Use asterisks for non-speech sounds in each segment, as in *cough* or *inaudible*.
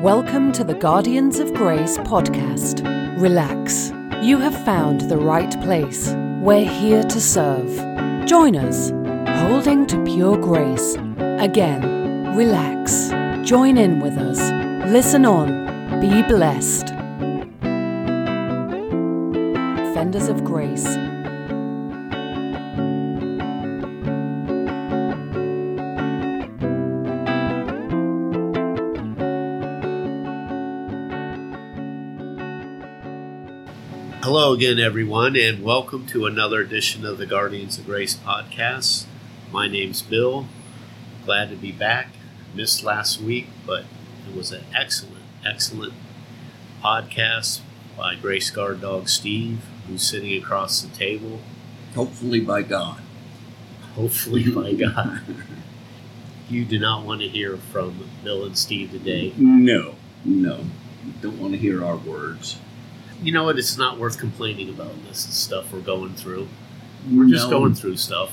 Welcome to the Guardians of Grace podcast. Relax. You have found the right place. We're here to serve. Join us, holding to pure grace. Again, relax. Join in with us. Listen on. Be blessed. Fenders of Grace. Hello again, everyone, and welcome to another edition of the Guardians of Grace podcast. My name's Bill. Glad to be back. Missed last week, but it was an excellent, excellent podcast by Grace Guard Dog Steve, who's sitting across the table. Hopefully by God. Hopefully by *laughs* God. You do not want to hear from Bill and Steve today. No, no. Don't want to hear our words. You know what? It's not worth complaining about this stuff we're going through. We're just No, going through stuff.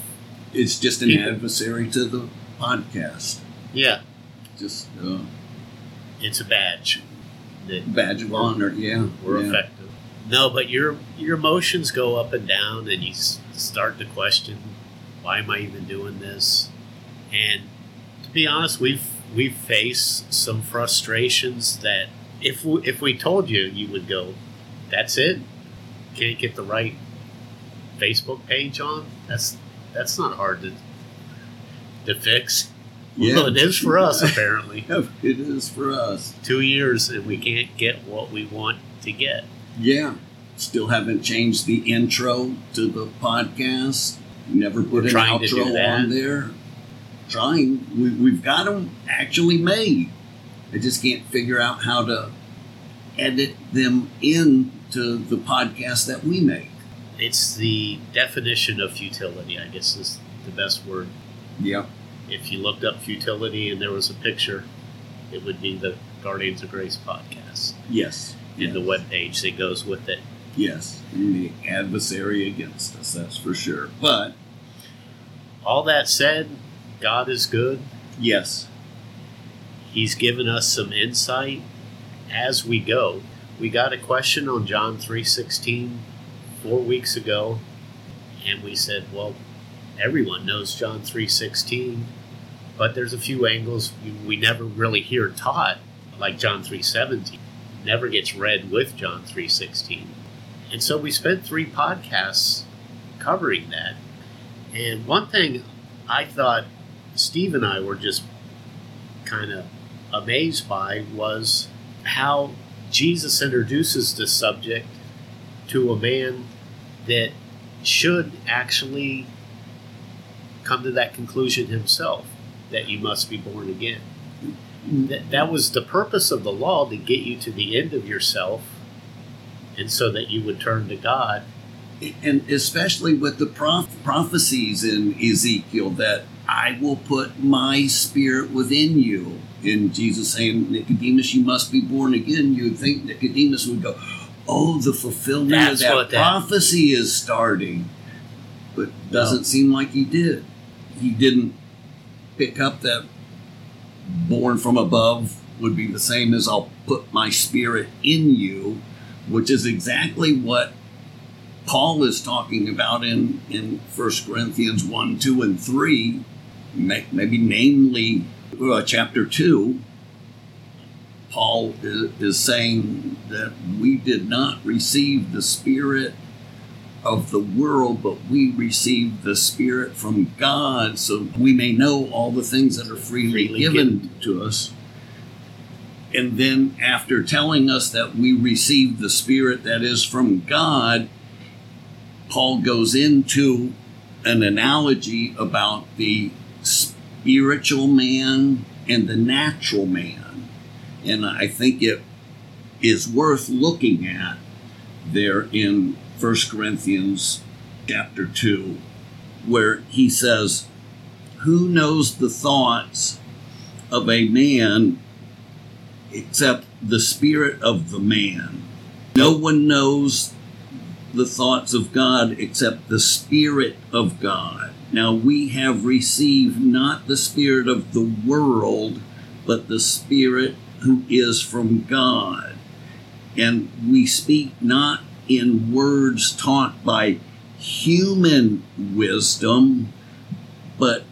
It's just an People- adversary to the podcast. Yeah, Just uh, it's a badge badge of honor. Yeah, we're yeah. effective. No, but your your emotions go up and down, and you start to question, why am I even doing this? And to be honest, we've we've faced some frustrations that if we, if we told you, you would go, that's it. Can't get the right Facebook page on. That's that's not hard to to fix. Yeah. Well, it is for us apparently. *laughs* it is for us. Two years and we can't get what we want to get. Yeah. Still haven't changed the intro to the podcast. Never put an to do outro on there. Trying. We, we've got them actually made. I just can't figure out how to edit them into the podcast that we make. It's the definition of futility, I guess is the best word. Yeah. If you looked up futility and there was a picture, it would be the Guardians of Grace podcast Yes. and the web page that goes with it. Yes, and the adversary against us, that's for sure. But All that said, God is good. yes, He's given us some insight as we go. We got a question on John 3:16 4 weeks ago and we said, well, everyone knows John 3:16, but there's a few angles we- never really hear taught like John 3:17. Never gets read with John 3:16. And so we spent 3 podcasts covering that. And one thing I thought Steve and I were just kind of amazed by was how Jesus introduces the subject to a man that should actually come to that conclusion himself that you must be born again. That, that was the purpose of the law to get you to the end of yourself and so that you would turn to God. and especially with the prof- prophecies in Ezekiel that I will put my spirit within you. And Jesus saying, Nicodemus, you must be born again. You would think Nicodemus would go, Oh, the fulfillment That's of that that- prophecy is starting. But doesn't seem like he did. He didn't pick up that born from above would be the same as I'll put my spirit in you, which is exactly what Paul is talking about in, in 1 Corinthians 1, 2, and 3, maybe namely uh, chapter 2. Paul is, is saying that we did not receive the spirit of the world, but we received the spirit from God, so we may know all the things that are freely, Freely given to us. And then, after telling us that we received the spirit that is from God, Paul goes into an analogy about the spiritual man and the natural man. And I think it is worth looking at there in 1 Corinthians chapter 2, where he says, Who knows the thoughts of a man except the spirit of the man? No one knows the thoughts of God except the Spirit of God. Now we have received not the Spirit of the world, but the Spirit who is from God. And we speak not in words taught by human wisdom, but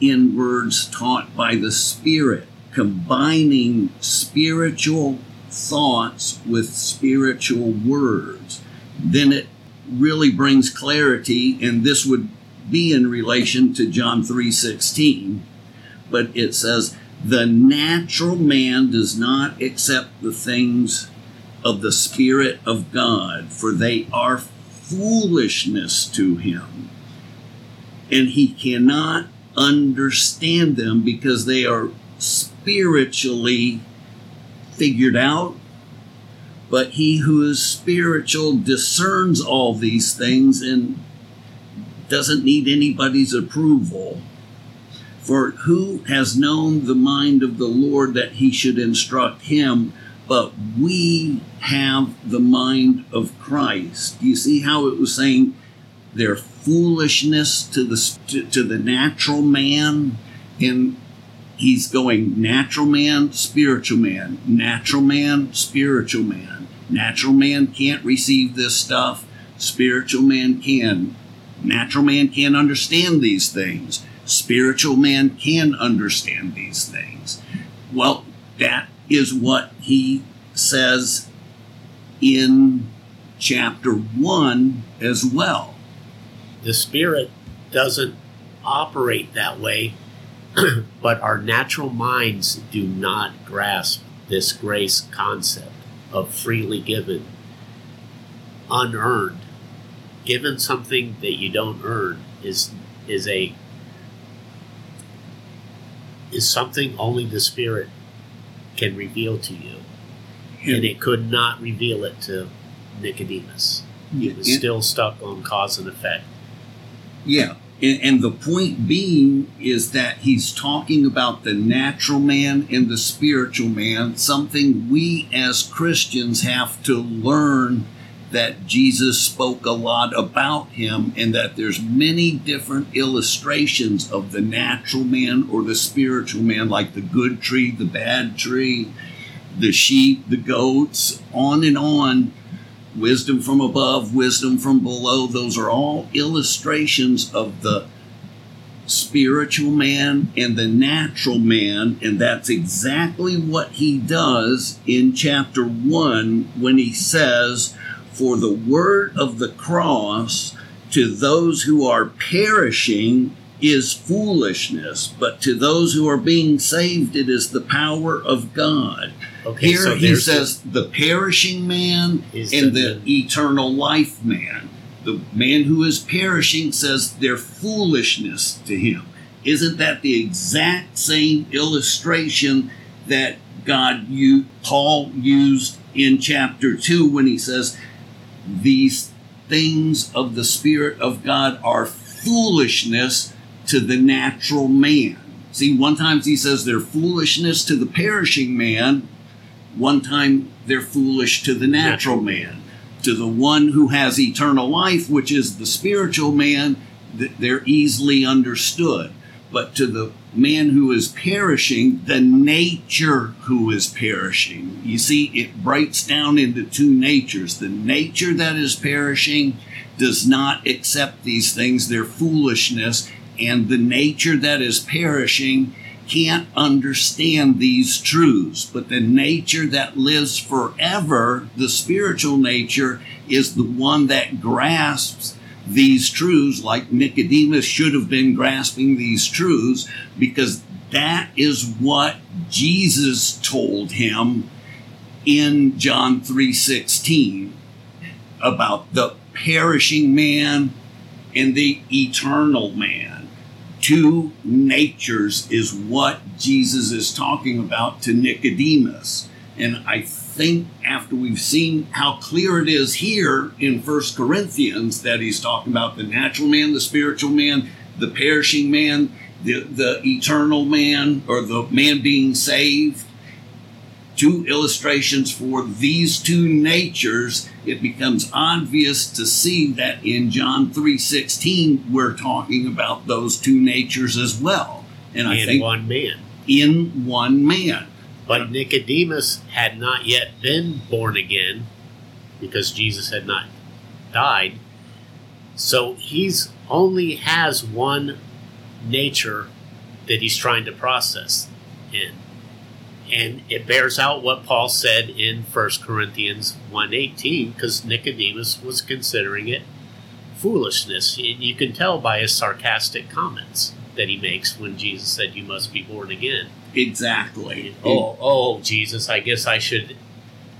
in words taught by the Spirit, combining spiritual thoughts with spiritual words. Then it really brings clarity, and this would be in relation to John 3:16, but it says, "The natural man does not accept the things of the Spirit of God, for they are foolishness to him, and he cannot understand them because they are spiritually figured out. But he who is spiritual discerns all these things and doesn't need anybody's approval. For who has known the mind of the Lord that he should instruct him? But we have the mind of Christ. Do you see how it was saying they're foolishness to the to, to the natural man, and he's going natural man, spiritual man, natural man, spiritual man. Natural man can't receive this stuff. Spiritual man can. Natural man can't understand these things. Spiritual man can understand these things. Well, that is what he says in chapter 1 as well. The Spirit doesn't operate that way, *clears throat* but our natural minds do not grasp this grace concept of freely given, unearned. Given something that you don't earn is is a is something only the Spirit can reveal to you. And it could not reveal it to Nicodemus. He was still stuck on cause and effect. Yeah. And, and, the point being is that he's talking about the natural man and the spiritual man, something we as Christians have to learn that Jesus spoke a lot about him and that there's many different illustrations of the natural man or the spiritual man like the good tree, the bad tree, the sheep, the goats, on and on. Wisdom from above, wisdom from below, those are all illustrations of the spiritual man and the natural man, and that's exactly what he does in chapter 1 when he says, For the word of the cross to those who are perishing is foolishness, but to those who are being saved, it is the power of God. Okay, Here so he says the, the, perishing man and the, the eternal life man. The man who is perishing says they're foolishness to him. Isn't that the exact same illustration that God you Paul used in chapter 2 when he says these things of the spirit of God are foolishness to the natural man. See, one time he says they're foolishness to the perishing man, one time they're foolish to the natural man. To the one who has eternal life, which is the spiritual man, they're easily understood. But to the man who is perishing, the nature who is perishing. You see, it breaks down into two natures. The nature that is perishing does not accept these things, they're foolishness, and the nature that is perishing can't understand these truths. But the nature that lives forever, the spiritual nature, is the one that grasps these truths like Nicodemus should have been grasping these truths because that is what Jesus told him in John 3:16 about the perishing man and the eternal man two natures is what Jesus is talking about to Nicodemus. And I think after we've seen how clear it is here in First Corinthians that he's talking about the natural man, the spiritual man, the perishing man, the, the eternal man, or the man being saved, two illustrations for these two natures, it becomes obvious to see that in John 3:16 we're talking about those two natures as well. And I in think one man. In one man. But Nicodemus had not yet been born again because Jesus had not died. So he's only has one nature that he's trying to process in. And it bears out what Paul said in 1 Corinthians 1:18 because Nicodemus was considering it foolishness. You can tell by his sarcastic comments that he makes when Jesus said you must be born again. Exactly. Oh, oh, Jesus, I guess I should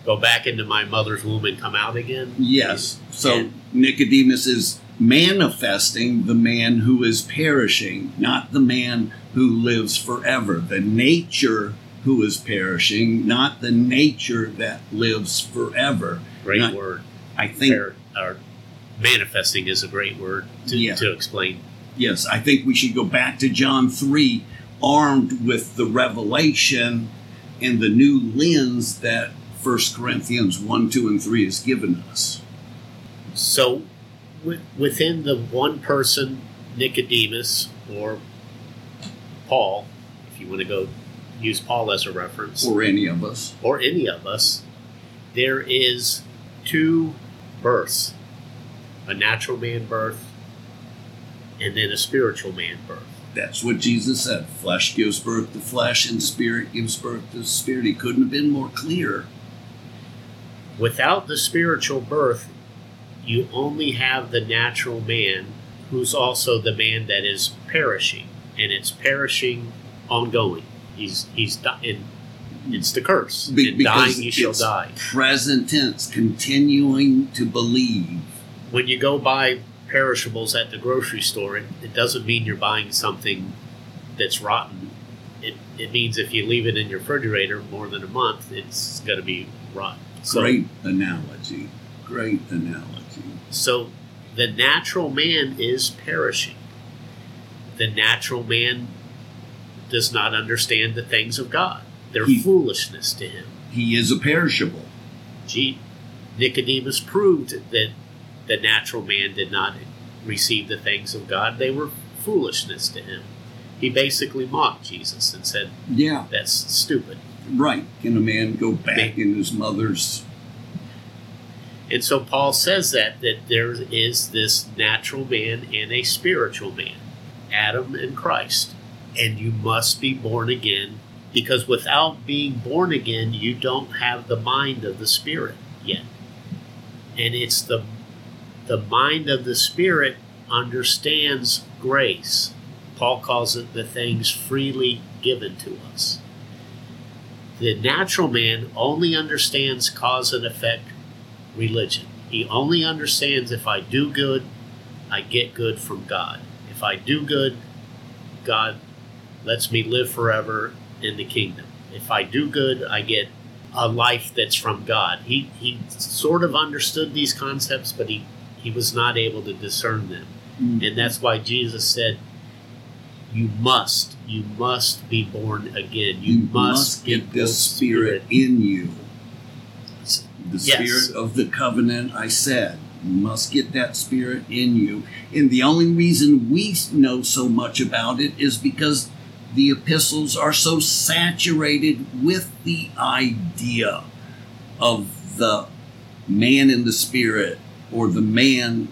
go back into my mother's womb and come out again? Yes. So And- Nicodemus is manifesting the man who is perishing, not the man who lives forever. The nature who is perishing, not the nature that lives forever. Great Not- word. I think Or, or manifesting is a great word to, Yeah. to explain. Yes, I think we should go back to John 3 armed with the revelation and the new lens that 1 Corinthians 1, 2, and 3 has given us. So, wi- within the one person, Nicodemus or Paul, if you want to go use Paul as a reference, Or any of us. or any of us, there is two births a natural man birth and then a spiritual man birth. That's what Jesus said. Flesh gives birth to flesh, and spirit gives birth to spirit. He couldn't have been more clear. Without the spiritual birth, you only have the natural man who's also the man that is perishing, and it's perishing ongoing. He's he's dying. It's the curse. Be- because dying, you shall die. Present tense, continuing to believe. when you go buy perishables at the grocery store, it, it doesn't mean you're buying something that's rotten. It, it means if you leave it in your refrigerator more than a month, it's going to be rotten. So, Great analogy. Great analogy. so the natural man is perishing. The natural man does not understand the things of God. They're He- foolishness to him. He is a perishable. Gee, Nicodemus proved that the natural man did not receive the things of God. They were foolishness to him. He basically mocked Jesus and said, Yeah, That's stupid. right. Can a man go back in his mother's? And so Paul says that that there is this natural man and a spiritual man, Adam and Christ. And you must be born again because without being born again, you don't have the mind of the spirit yet. And it's the the mind of the spirit understands grace. Paul calls it the things freely given to us. The natural man only understands cause and effect religion. He only understands if I do good, I get good from God. If I do good, God lets me live forever in the kingdom. If I do good, I get a life that's from God. He he sort of understood these concepts, but he he was not able to discern them. Mm. And that's why Jesus said, You must, you must be born again. You, You must, get the the spirit in you. The Yes. spirit of the covenant, I said. You must get that spirit in you. And the only reason we know so much about it is because the epistles are so saturated with the idea of the man in the spirit or the man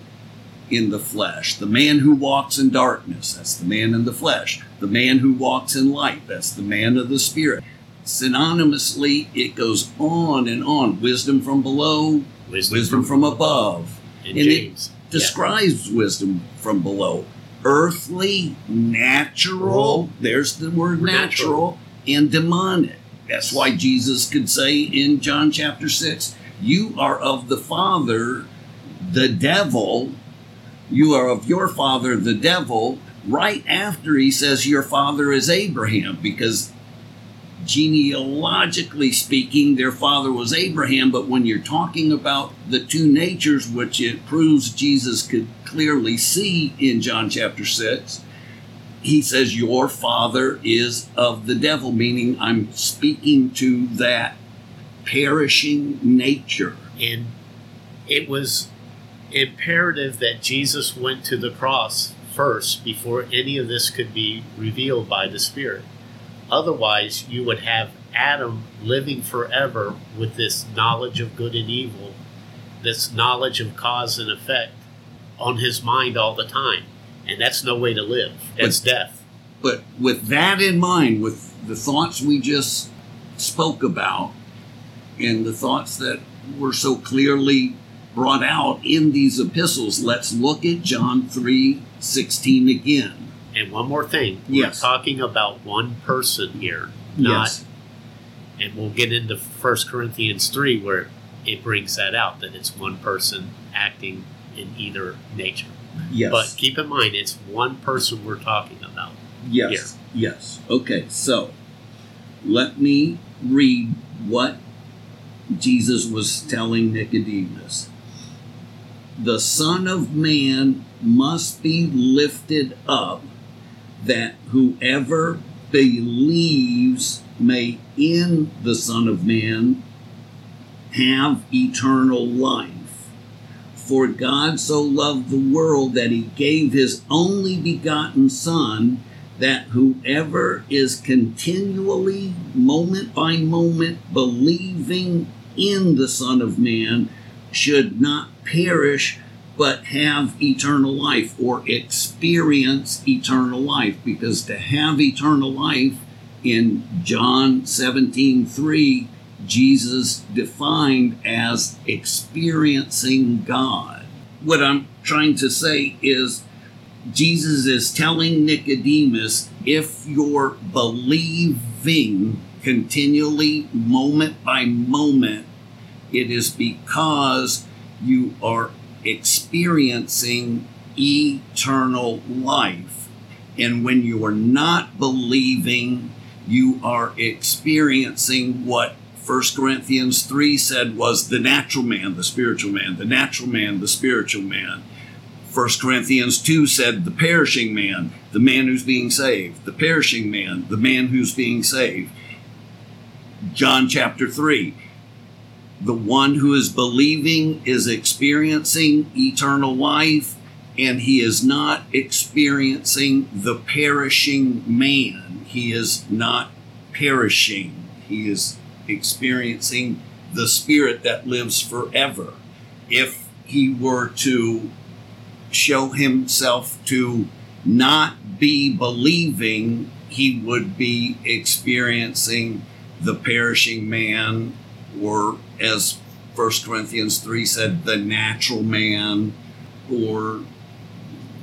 in the flesh. The man who walks in darkness, that's the man in the flesh. The man who walks in light, that's the man of the spirit. Synonymously, it goes on and on. Wisdom from below, Wisdom, wisdom from above. and and it James. Yeah. Describes wisdom from below. Earthly, natural, there's the word Natural. natural, and demonic. That's why Jesus could say in John chapter 6, You are of the Father, the devil. You are of your father, the devil. Right after he says, Your father is Abraham, because genealogically speaking, their father was Abraham. But when you're talking about the two natures, which it proves Jesus could clearly see in John chapter 6, he says, Your father is of the devil, meaning I'm speaking to that perishing nature. And it was imperative that Jesus went to the cross first before any of this could be revealed by the Spirit. Otherwise, you would have Adam living forever with this knowledge of good and evil, this knowledge of cause and effect on his mind all the time. And that's no way to live. That's death. But with that in mind, with the thoughts we just spoke about, and the thoughts that were so clearly brought out in these epistles, let's look at John 3 16 again. And one more thing. We're talking about one person here, not yes. and we'll get into 1 Corinthians 3 where it brings that out that it's one person acting in either nature. Yes. But keep in mind it's one person we're talking about. Yes. Yes. Okay, so let me read what Jesus was telling Nicodemus. The Son of Man must be lifted up, that whoever believes may in the Son of Man have eternal life. For God so loved the world that he gave his only begotten Son, that whoever is continually, moment by moment, believing in the Son of Man should not perish but have eternal life or experience eternal life. Because to have eternal life in John 17 3, Jesus defined as experiencing God. What I'm trying to say is, Jesus is telling Nicodemus if you're believing continually, moment by moment, it is because you are experiencing eternal life. And when you are not believing, you are experiencing what 1 Corinthians 3 said was the natural man, the spiritual man, the natural man, the spiritual man. 1 Corinthians 2 said the perishing man, the man who's being saved, the perishing man, the man who's being saved. John chapter 3, the one who is believing is experiencing eternal life, and he is not experiencing the perishing man. He is not perishing. He is experiencing the spirit that lives forever. If he were to show himself to not be believing, he would be experiencing the perishing man, or as 1 Corinthians 3 said, the natural man, or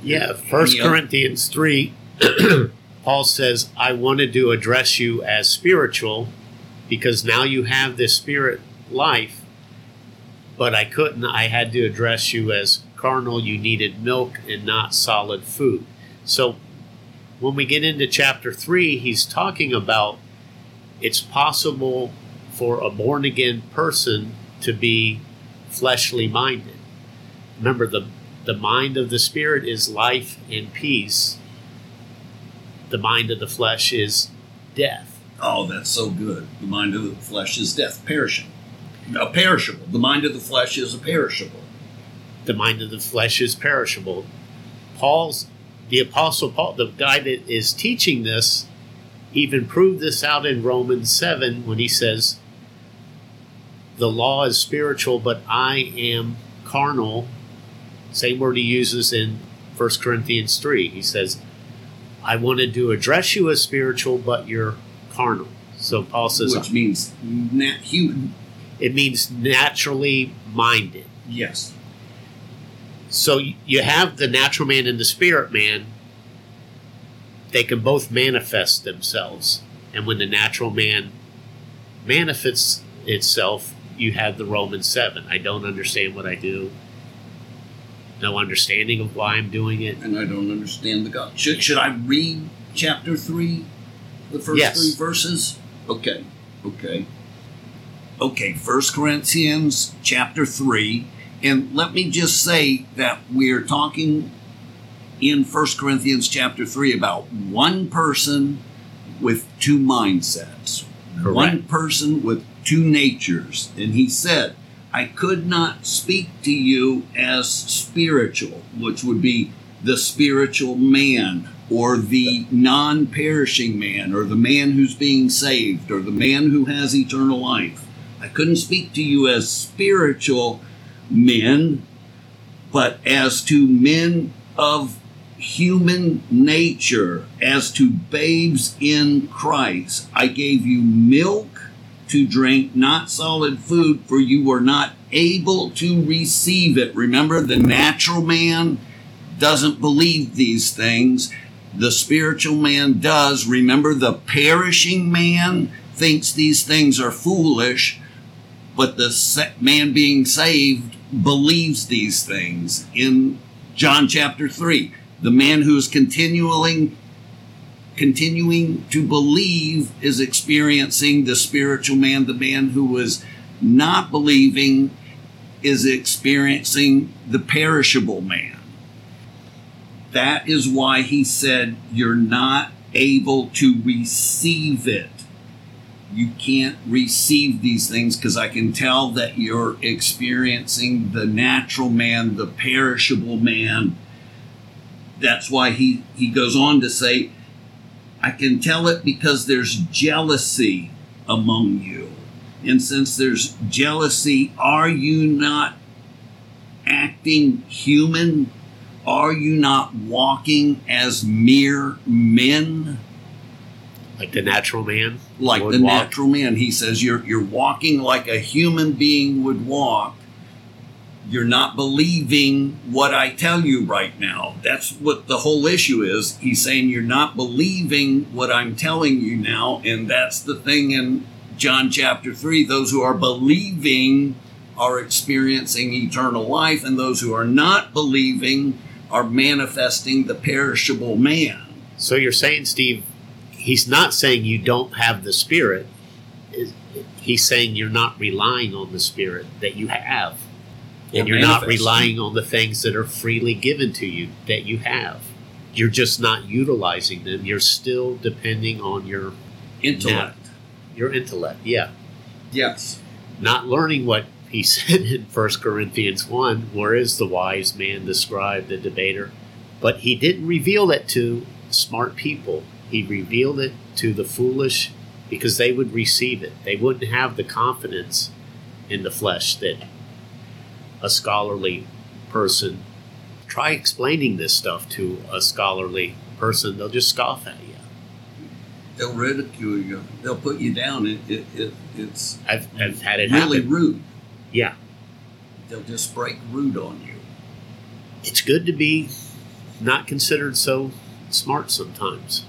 Yeah, First Yeah. Corinthians 3 *clears throat* Paul says, "I wanted to address you as spiritual because now you have this spirit life, but I couldn't. I had to address you as carnal. You needed milk and not solid food." So when we get into chapter 3, he's talking about it's possible for a born again person to be fleshly minded. Remember the the mind of the spirit is life and peace. The mind of the flesh is death. Oh, that's so good. The mind of the flesh is death, perishing. A perishable. The mind of the flesh is a perishable. The mind of the flesh is perishable. Paul's the apostle Paul, the guy that is teaching this, even proved this out in Romans 7 when he says, The law is spiritual, but I am carnal. Same word he uses in 1 Corinthians 3. He says, I wanted to address you as spiritual, but you're carnal. So Paul says, which means nat- human. it means naturally minded. Yes. So you have the natural man and the spirit man. They can both manifest themselves. And when the natural man manifests itself, you have the Roman 7. I don't understand what I do. No understanding of why I'm doing it. And I don't understand the God. Should, should I read chapter 3, the first Yes. three verses? Okay. Okay. Okay, First Corinthians chapter 3. And let me just say that we're talking in First Corinthians chapter 3 about one person with two mindsets. Correct. One person with two natures. And he said, I could not speak to you as spiritual, which would be the spiritual man. or the non perishing man, or the man who's being saved, or the man who has eternal life. I couldn't speak to you as spiritual men, but as to men of human nature, as to babes in Christ. I gave you milk to drink, not solid food, for you were not able to receive it. Remember, the natural man doesn't believe these things. The spiritual man does. Remember, the perishing man thinks these things are foolish, but the man being saved believes these things. In John chapter 3, the man who is continually continuing to believe is experiencing the spiritual man. The man who was not believing is experiencing the perishable man. That is why he said, You're not able to receive it. You can't receive these things because I can tell that you're experiencing the natural man, the perishable man. That's why he, he goes on to say, I can tell it because there's jealousy among you. And since there's jealousy, are you not acting human? Are you not walking as mere men? Like the natural man? Like the walk? natural man. He says you're you're walking like a human being would walk you're not believing what I tell you right now. That's what the whole issue is. He's saying you're not believing what I'm telling you now. And that's the thing in John chapter 3 those who are believing are experiencing eternal life, and those who are not believing are manifesting the perishable man. So you're saying, Steve, he's not saying you don't have the Spirit. He's saying you're not relying on the Spirit that you have and you're not relying on the things that are freely given to you that you have. You're just not utilizing them. You're still depending on your intellect. Your intellect, yeah. Yes. Not learning what he *laughs* said in 1 Corinthians 1 where is the wise man, the scribe, the debater? But he didn't reveal it to smart people. He revealed it to the foolish because they would receive it. They wouldn't have the confidence in the flesh that a scholarly person. Try explaining this stuff to a scholarly person; they'll just scoff at you. They'll ridicule you. They'll put you down. It, it, it it's I've, I've had it really happen. rude. Yeah, they'll just break rude on you. It's good to be not considered so smart sometimes.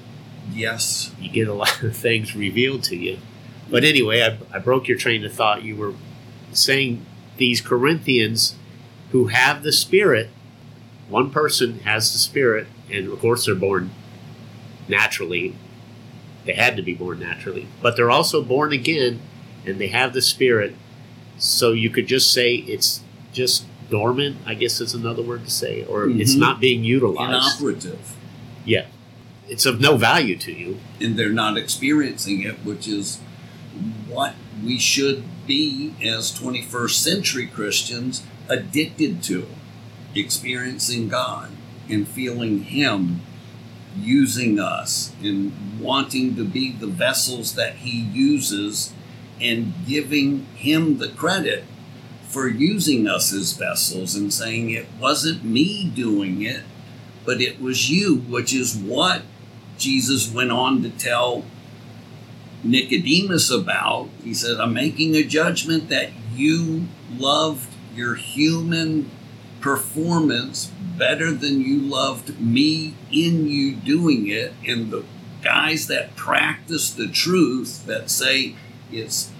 Yes, you get a lot of things revealed to you. But anyway, I, I broke your train of thought. You were saying these Corinthians who have the Spirit. One person has the Spirit, and of course, they're born naturally. They had to be born naturally, but they're also born again, and they have the Spirit. So you could just say it's just dormant, I guess is another word to say, or mm-hmm. it's not being utilized. Inoperative. Yeah. It's of no value to you. And they're not experiencing it, which is what we should be, as 21st century Christians, addicted to experiencing God and feeling Him using us and wanting to be the vessels that He uses and giving Him the credit for using us as vessels and saying it wasn't me doing it, but it was you, which is what Jesus went on to tell Nicodemus about. He said, I'm making a judgment that you loved your human performance better than you loved me in you doing it. And the guys that practice the truth, that say it's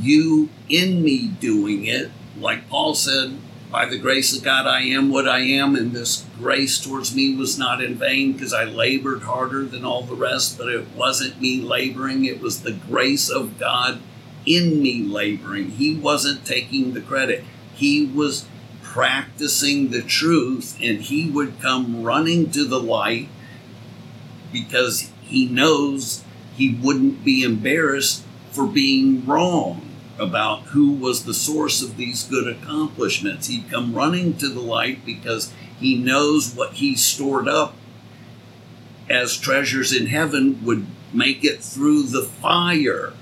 you in me doing it, like Paul said, by the grace of God, I am what I am, and this grace towards me was not in vain because I labored harder than all the rest, but it wasn't me laboring, it was the grace of God in me laboring. He wasn't taking the credit, he was practicing the truth, and he would come running to the light because he knows he wouldn't be embarrassed for being wrong about who was the source of these good accomplishments. He'd come running to the light because he knows what he stored up as treasures in heaven would make it through the fire.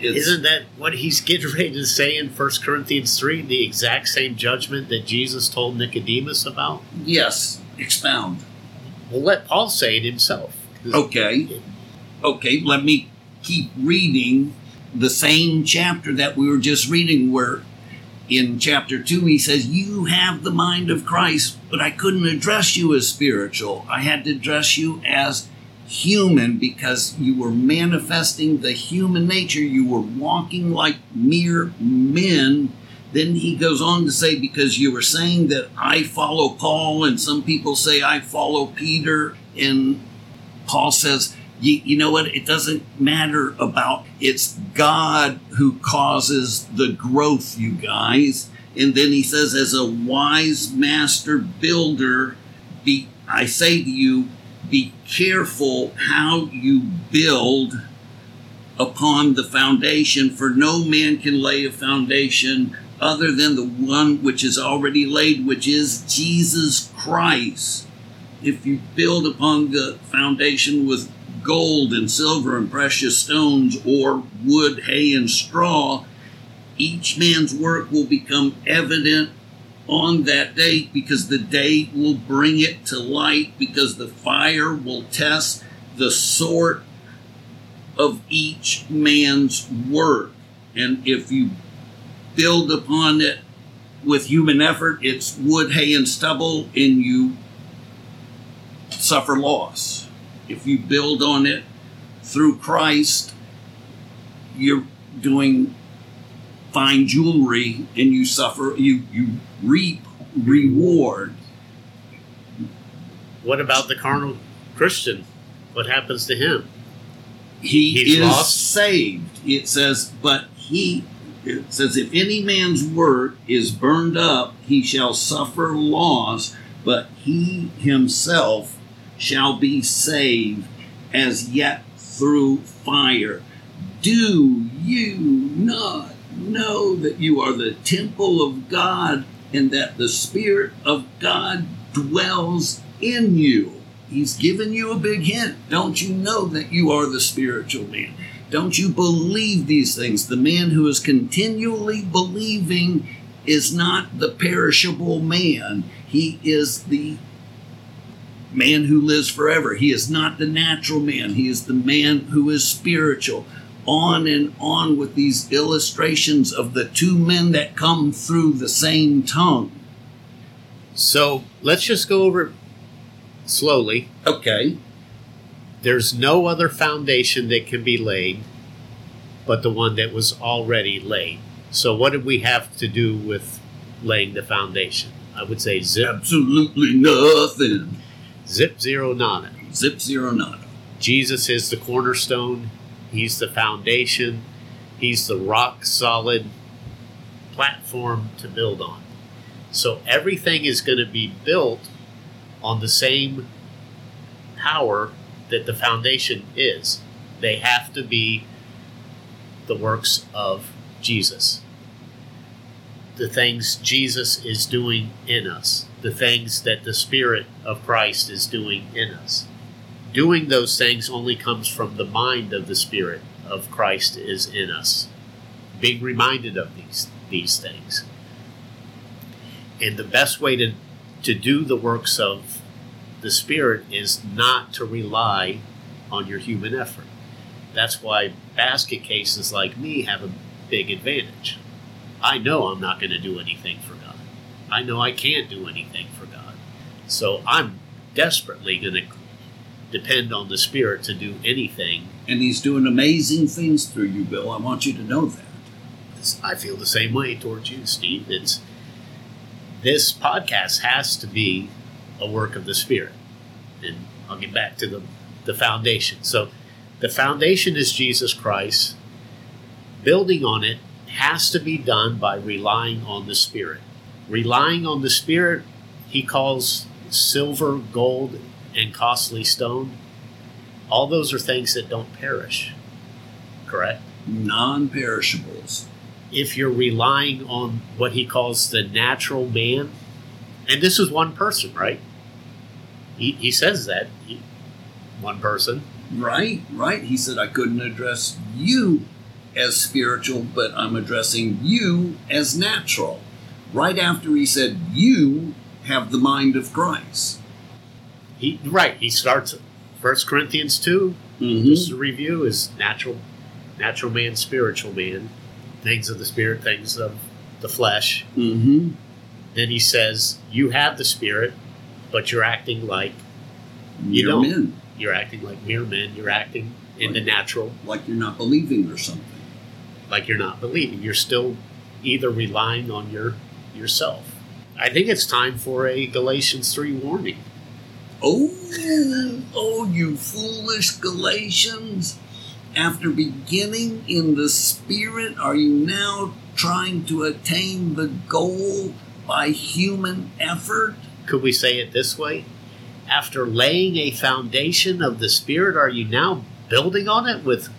It's, Isn't that what he's getting ready to say in 1 Corinthians 3? The exact same judgment that Jesus told Nicodemus about? yes, expound. Well, let Paul say it himself. Okay. Okay, let me keep reading the same chapter that we were just reading, where in chapter 2 he says, You have the mind of Christ, but I couldn't address you as spiritual. I had to address you as human because you were manifesting the human nature. You were walking like mere men. Then he goes on to say, Because you were saying that I follow Paul, and some people say I follow Peter, and Paul says, you, you know what? It doesn't matter about it's God who causes the growth, you guys. And then he says, as a wise master builder, be I say to you, be careful how you build upon the foundation, for no man can lay a foundation other than the one which is already laid, which is Jesus Christ. If you build upon the foundation with gold and silver and precious stones, or wood, hay, and straw, each man's work will become evident on that day because the day will bring it to light because the fire will test the sort of each man's work. And if you build upon it with human effort, it's wood, hay, and stubble, and you suffer loss. If you build on it through Christ, you're doing fine jewelry and you suffer, you, you reap reward. What about the carnal Christian? What happens to him? He He's is lost? saved. It says, but he, it says, if any man's work is burned up, he shall suffer loss, but he himself shall be saved as yet through fire. Do you not know that you are the temple of God and that the Spirit of God dwells in you? He's given you a big hint. Don't you know that you are the spiritual man? Don't you believe these things? The man who is continually believing is not the perishable man. He is the man who lives forever. He is not the natural man. He is the man who is spiritual. On and on with these illustrations of the two men that come through the same tongue. So let's just go over slowly. Okay. There's no other foundation that can be laid but the one that was already laid. So, what did we have to do with laying the foundation? I would say zip, Absolutely nothing. Zip zero nada. Zip zero nada. Jesus is the cornerstone, He's the foundation, He's the rock solid platform to build on. So, everything is going to be built on the same power that the foundation is. They have to be the works of Jesus. The things Jesus is doing in us, the things that the Spirit of Christ is doing in us. Doing those things only comes from the mind of the Spirit of Christ is in us. Being reminded of these these things. And the best way to, to do the works of the Spirit is not to rely on your human effort. That's why basket cases like me have a big advantage. I know I'm not going to do anything for God. I know I can't do anything for God. So I'm desperately going to depend on the Spirit to do anything. And he's doing amazing things through you, Bill. I want you to know that. I feel the same way towards you, Steve. It's this podcast has to be a work of the Spirit. And I'll get back to the, the foundation. So the foundation is Jesus Christ. Building on it has to be done by relying on the Spirit. Relying on the Spirit, he calls silver, gold, and costly stone. All those are things that don't perish. Correct? Non perishables. If you're relying on what he calls the natural man, and this is one person, right? He, he says that. He, one person. Right, right. He said, I couldn't address you as spiritual, but I'm addressing you as natural. Right after he said, You have the mind of Christ. He right. He starts First Corinthians 2 Mm-hmm. Just a review is natural, natural man, spiritual man, things of the spirit, things of the flesh. Mm-hmm. Then he says, "You have the spirit, but you're acting like You don't. men, you're acting like mere men. You're acting in the natural, like you're not believing or something. like you're not believing. You're still either relying on your yourself." I think it's time for a Galatians three warning. Oh, oh, you foolish Galatians. After beginning in the Spirit, are you now trying to attain the goal by human effort? Could we say it this way? After laying a foundation of the Spirit, are you now building on it with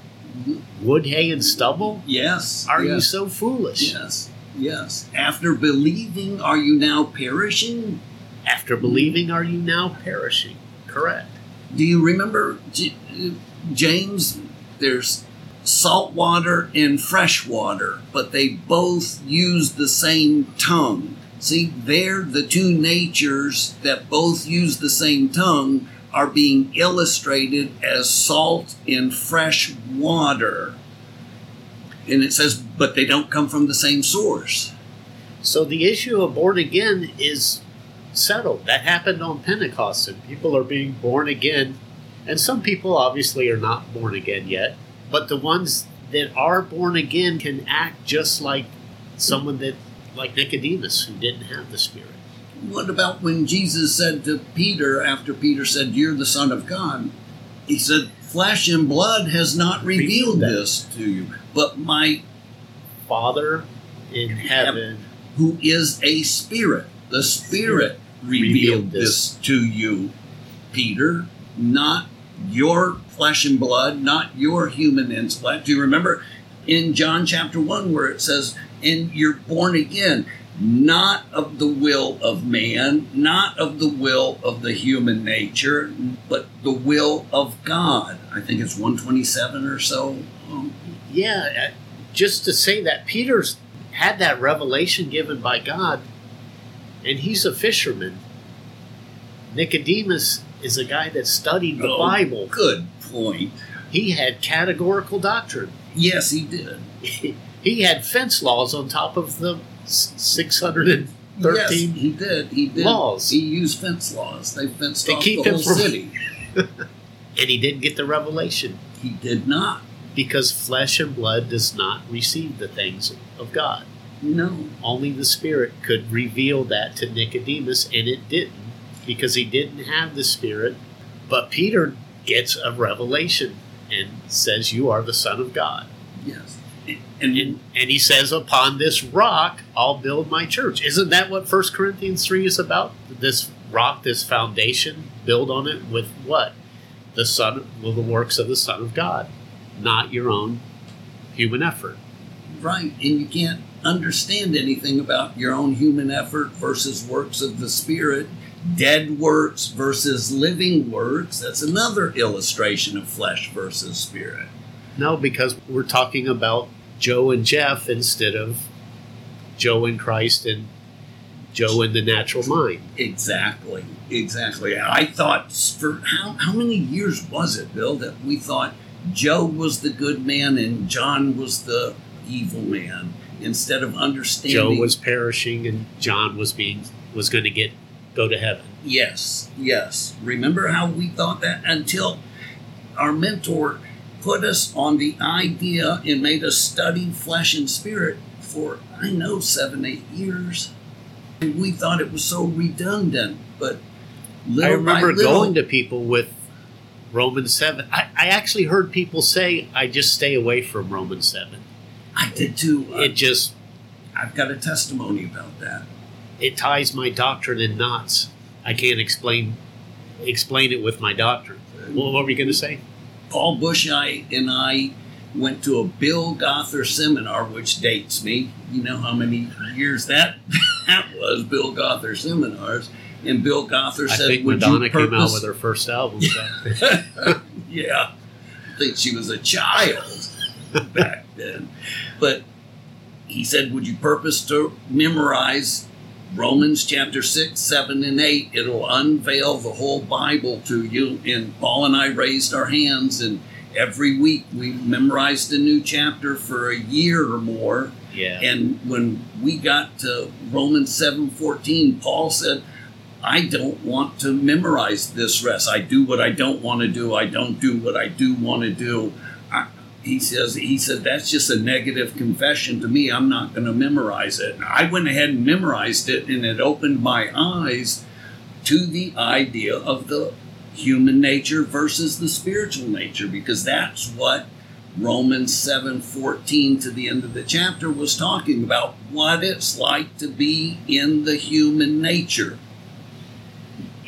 wood, hay, and stubble? Yes. Are you so foolish? Yes. Yes. After believing, are you now perishing? After believing, are you now perishing? Correct. Do you remember, J- James? There's salt water and fresh water, but they both use the same tongue. See, they're the two natures that both use the same tongue are being illustrated as salt and fresh water. And it says, but they don't come from the same source. So the issue of born again is settled. That happened on Pentecost, and people are being born again. And some people obviously are not born again yet, but the ones that are born again can act just like someone that, like Nicodemus, who didn't have the Spirit. What about when Jesus said to Peter, after Peter said, You're the Son of God? He said, Flesh and blood has not revealed Revealed this to you, but my Father in heaven, who is a spirit. The Spirit revealed, this. to you, Peter, not your flesh and blood, not your human intellect. Do you remember in John chapter 1 where it says, And you're born again, not of the will of man, not of the will of the human nature, but the will of God. I think it's 127 or so. Yeah, uh, just to say that Peter's had that revelation given by God, and he's a fisherman. Nicodemus is a guy that studied the Oh, Bible. Good point. He had categorical doctrine. Yes, he did. *laughs* he had fence laws on top of the 613 Yes, he did. He did. laws. He used fence laws. They fenced To off keep the whole from- city. *laughs* and he didn't get the revelation He did not. Because flesh and blood does not receive the things of God. No. Only the Spirit could reveal that to Nicodemus, and it didn't because he didn't have the Spirit. But Peter gets a revelation and says, You are the Son of God. Yes. And, And, and he says, Upon this rock, I'll build my church. Isn't that what 1 Corinthians 3 is about? This rock, this foundation, build on it with what? The Son, well, the works of the Son of God, not your own human effort. right. And you can't understand anything about your own human effort versus works of the Spirit. Dead works versus living works. That's another illustration of flesh versus spirit. No, because we're talking about Joe and Jeff instead of Joe and Christ and Joe in the natural mind. Exactly. Exactly. I thought for how, how many years was it, Bill, that we thought Joe was the good man and John was the evil man instead of understanding Joe was perishing and John was being was going to get go to heaven. Yes, yes. Remember how we thought that until our mentor put us on the idea and made us study flesh and spirit for, I know, seven, eight years. And we thought it was so redundant, but I remember little, going to people with Romans 7. I, I actually heard people say, I just stay away from Romans 7. I did too. Uh, it just, I've got a testimony about that. it ties my doctrine in knots. I can't explain explain it with my doctrine. Well, what were you going to say? Paul Bushite and I went to a Bill Gothard seminar, which dates me. You know how many years that *laughs* that was, Bill Gothard seminars. And Bill Gothard I said, think "Would Madonna you came out with her first album. *laughs* yeah, I think she was a child back then. But he said, "Would you purpose to memorize Romans chapter six, seven, and eight? It'll unveil the whole Bible to you." And Paul and I raised our hands, and every week we memorized a new chapter for a year or more. yeah. And when we got to Romans 7:14, Paul said, I don't want to memorize this rest. I do what I don't want to do. I don't do what I do want to do. I, he says he said that's just a negative confession to me. I'm not going to memorize it. I went ahead and memorized it and it opened my eyes to the idea of the human nature versus the spiritual nature because that's what Romans 7:14 to the end of the chapter was talking about what it's like to be in the human nature.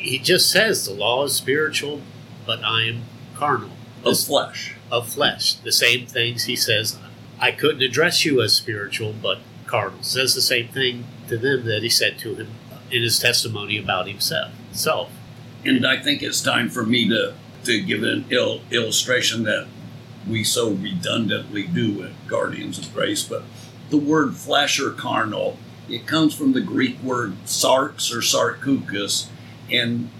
He just says the law is spiritual, but I am carnal. of flesh. of flesh. The same things he says, I couldn't address you as spiritual, but carnal. Says the same thing to them that he said to him in his testimony about himself. Self. And I think it's time for me to, to give an il- illustration that we so redundantly do at Guardians of Grace. But the word flesh or carnal, it comes from the Greek word sarx or sarkikos, and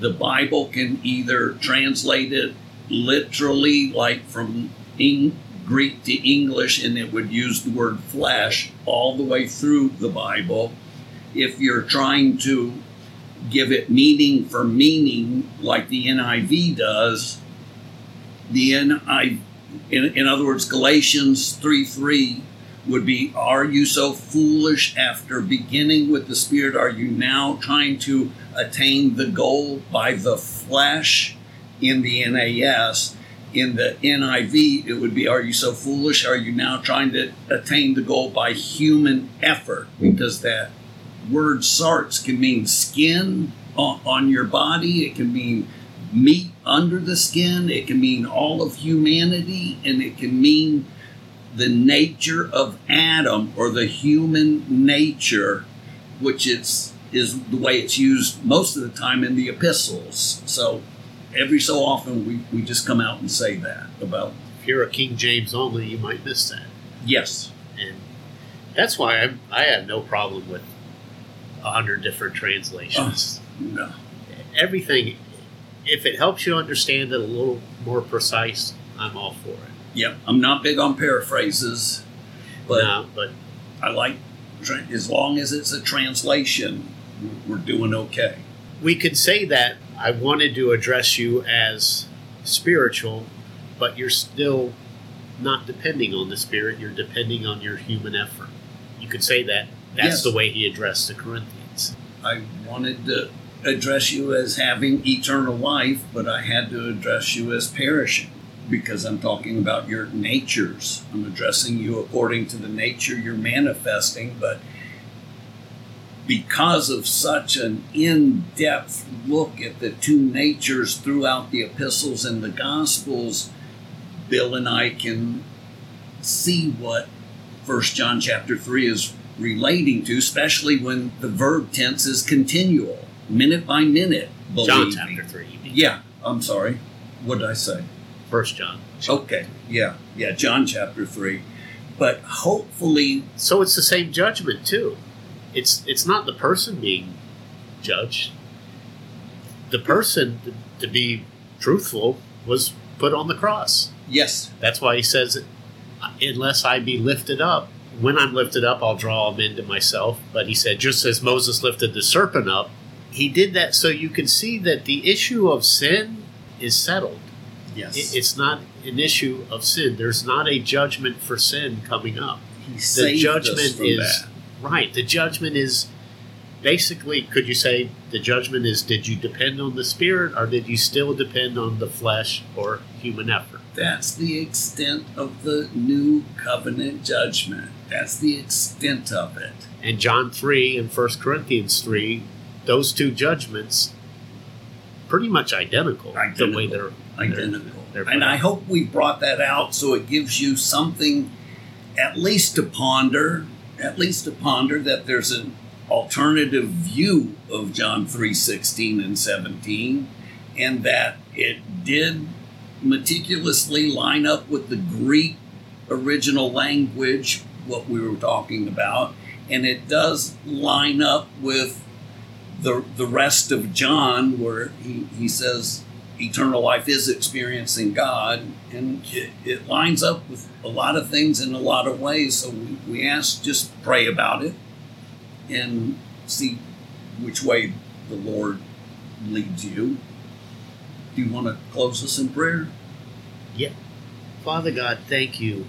the Bible can either translate it literally, like from Eng- Greek to English, and it would use the word flesh all the way through the Bible. If you're trying to give it meaning for meaning, like the NIV does, the NIV, in, in other words, Galatians 3 3 would be Are you so foolish after beginning with the Spirit? Are you now trying to attain the goal by the flesh in the NAS? In the NIV, it would be Are you so foolish? Are you now trying to attain the goal by human effort? Because that word sarx can mean skin on, your body, it can mean meat under the skin, it can mean all of humanity, and it can mean the nature of Adam or the human nature, which is is the way it's used most of the time in the epistles. So every so often we, we just come out and say that about If you're a King James only, you might miss that. yes. And that's why I, I have no problem with a hundred different translations. Oh, no. Everything, if it helps you understand it a little more precise, I'm all for it. Yep. I'm not big on paraphrases, but No, but I like as long as it's a translation, we're doing okay. we could say that I wanted to address you as spiritual, but you're still not depending on the spirit, you're depending on your human effort. You could say that that's Yes. the way he addressed the Corinthians. I wanted to address you as having eternal life, but I had to address you as perishing because I'm talking about your natures. I'm addressing you according to the nature you're manifesting, but because of such an in depth look at the two natures throughout the epistles and the gospels, Bill and I can see what First John chapter 3 is relating to, especially when the verb tense is continual, minute by minute. John chapter 3. Yeah, I'm sorry. What did I say? First John. Okay, yeah, yeah, John chapter 3. But hopefully, So it's the same judgment too. It's it's not the person being judged. The person, to, to be truthful, was put on the cross. yes, That's why he says, unless I be lifted up, when I'm lifted up, I'll draw them into myself. But he said, just as Moses lifted the serpent up, he did that so you can see that the issue of sin is settled. Yes. It- It's not an issue of sin. There's not a judgment for sin coming up. he The judgment from is that. right. The judgment is basically, could you say, the judgment is did you depend on the spirit or did you still depend on the flesh or human effort? That's the extent of the new covenant judgment. That's the extent of it. And John 3 and 1 Corinthians 3, those two judgments, pretty much identical, the Identical. way they're Identical. they're put and I hope we brought that out so it gives you something at least to ponder, at least to ponder that there's an alternative view of John 3:16 and 17 and that it did meticulously line up with the Greek original language what we were talking about and it does line up with the the rest of John where he, he says eternal life is experiencing God and it, it lines up with a lot of things in a lot of ways so we, we ask just pray about it and see which way the Lord leads you. Do you want to close us in prayer? Yeah. Father God, thank you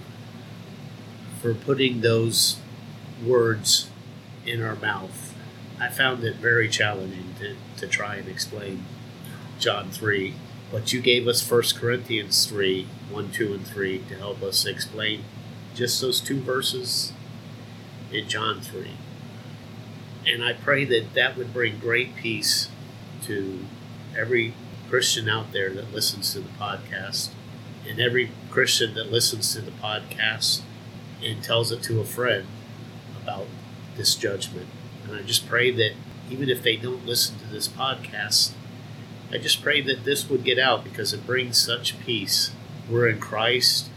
for putting those words in our mouth. I found it very challenging to, to try and explain John 3, but you gave us 1 Corinthians 3 1, 2, and 3 to help us explain just those two verses in John 3. And I pray that that would bring great peace to every Christian out there that listens to the podcast, and every Christian that listens to the podcast and tells it to a friend about this judgment. And I just pray that even if they don't listen to this podcast, I just pray that this would get out because it brings such peace. We're in Christ,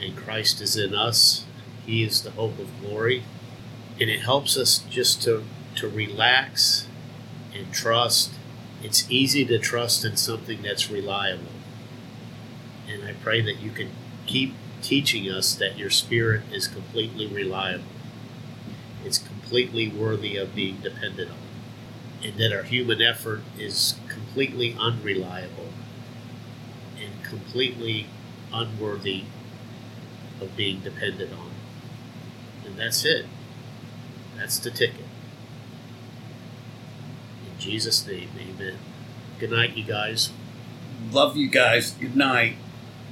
and Christ is in us. He is the hope of glory. And it helps us just to to relax and trust. It's easy to trust in something that's reliable. And I pray that you can keep teaching us that your spirit is completely reliable. It's completely worthy of being depended on. And that our human effort is completely unreliable and completely unworthy of being depended on. And that's it. That's the ticket. In Jesus' name, amen. Good night, you guys. Love you guys. Good night.